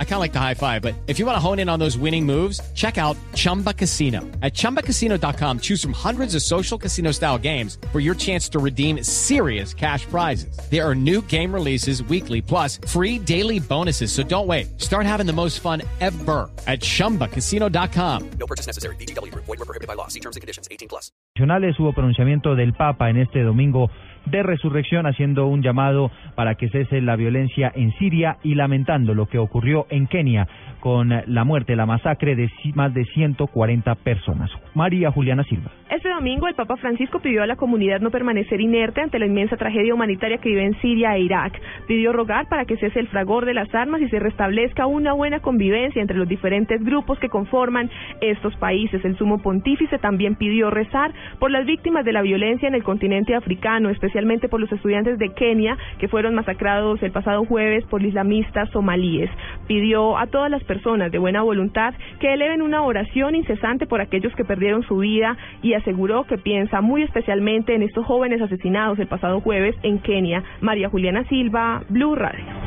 I kind of like the high five, but if you want to hone in on those winning moves, check out Chumba Casino. At ChumbaCasino.com, choose from hundreds of social casino style games for your chance to redeem serious cash prizes. There are new game releases weekly, plus free daily bonuses. So don't wait. Start having the most fun ever at ChumbaCasino.com. No purchase necessary. BGW. Void were prohibited by law. See terms and conditions. 18 plus. Hubo pronunciamiento del Papa en este domingo de resurrección haciendo un llamado para que cese la violencia en Siria y lamentando lo que ocurrió en Kenia con la muerte, la masacre de más de 140 personas. María Juliana Silva. Este domingo el Papa Francisco pidió a la comunidad no permanecer inerte ante la inmensa tragedia humanitaria que vive en Siria e Irak. Pidió rogar para que cese el fragor de las armas y se restablezca una buena convivencia entre los diferentes grupos que conforman estos países. El sumo pontífice también pidió rezar por las víctimas de la violencia en el continente africano, especialmente por los estudiantes de Kenia que fueron masacrados el pasado jueves por islamistas somalíes. Pidió a todas las personas de buena voluntad que eleven una oración incesante por aquellos que perdieron su vida y aseguró que piensa muy especialmente en estos jóvenes asesinados el pasado jueves en Kenia. María Juliana Silva, Blue Radio.